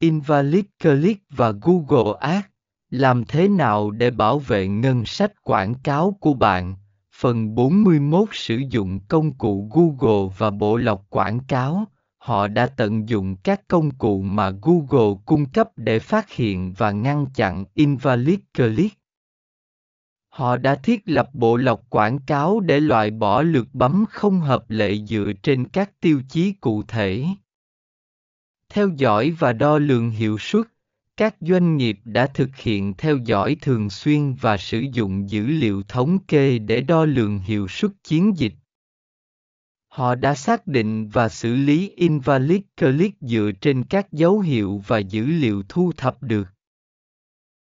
Invalid Click và Google Ads. Làm thế nào để bảo vệ ngân sách quảng cáo của bạn? Phần 41 Sử dụng công cụ Google và bộ lọc quảng cáo. Họ đã tận dụng các công cụ mà Google cung cấp để phát hiện và ngăn chặn invalid click. Họ đã thiết lập bộ lọc quảng cáo để loại bỏ lượt bấm không hợp lệ dựa trên các tiêu chí cụ thể. Theo dõi và đo lường hiệu suất, các doanh nghiệp đã thực hiện theo dõi thường xuyên và sử dụng dữ liệu thống kê để đo lường hiệu suất chiến dịch. Họ đã xác định và xử lý invalid click dựa trên các dấu hiệu và dữ liệu thu thập được.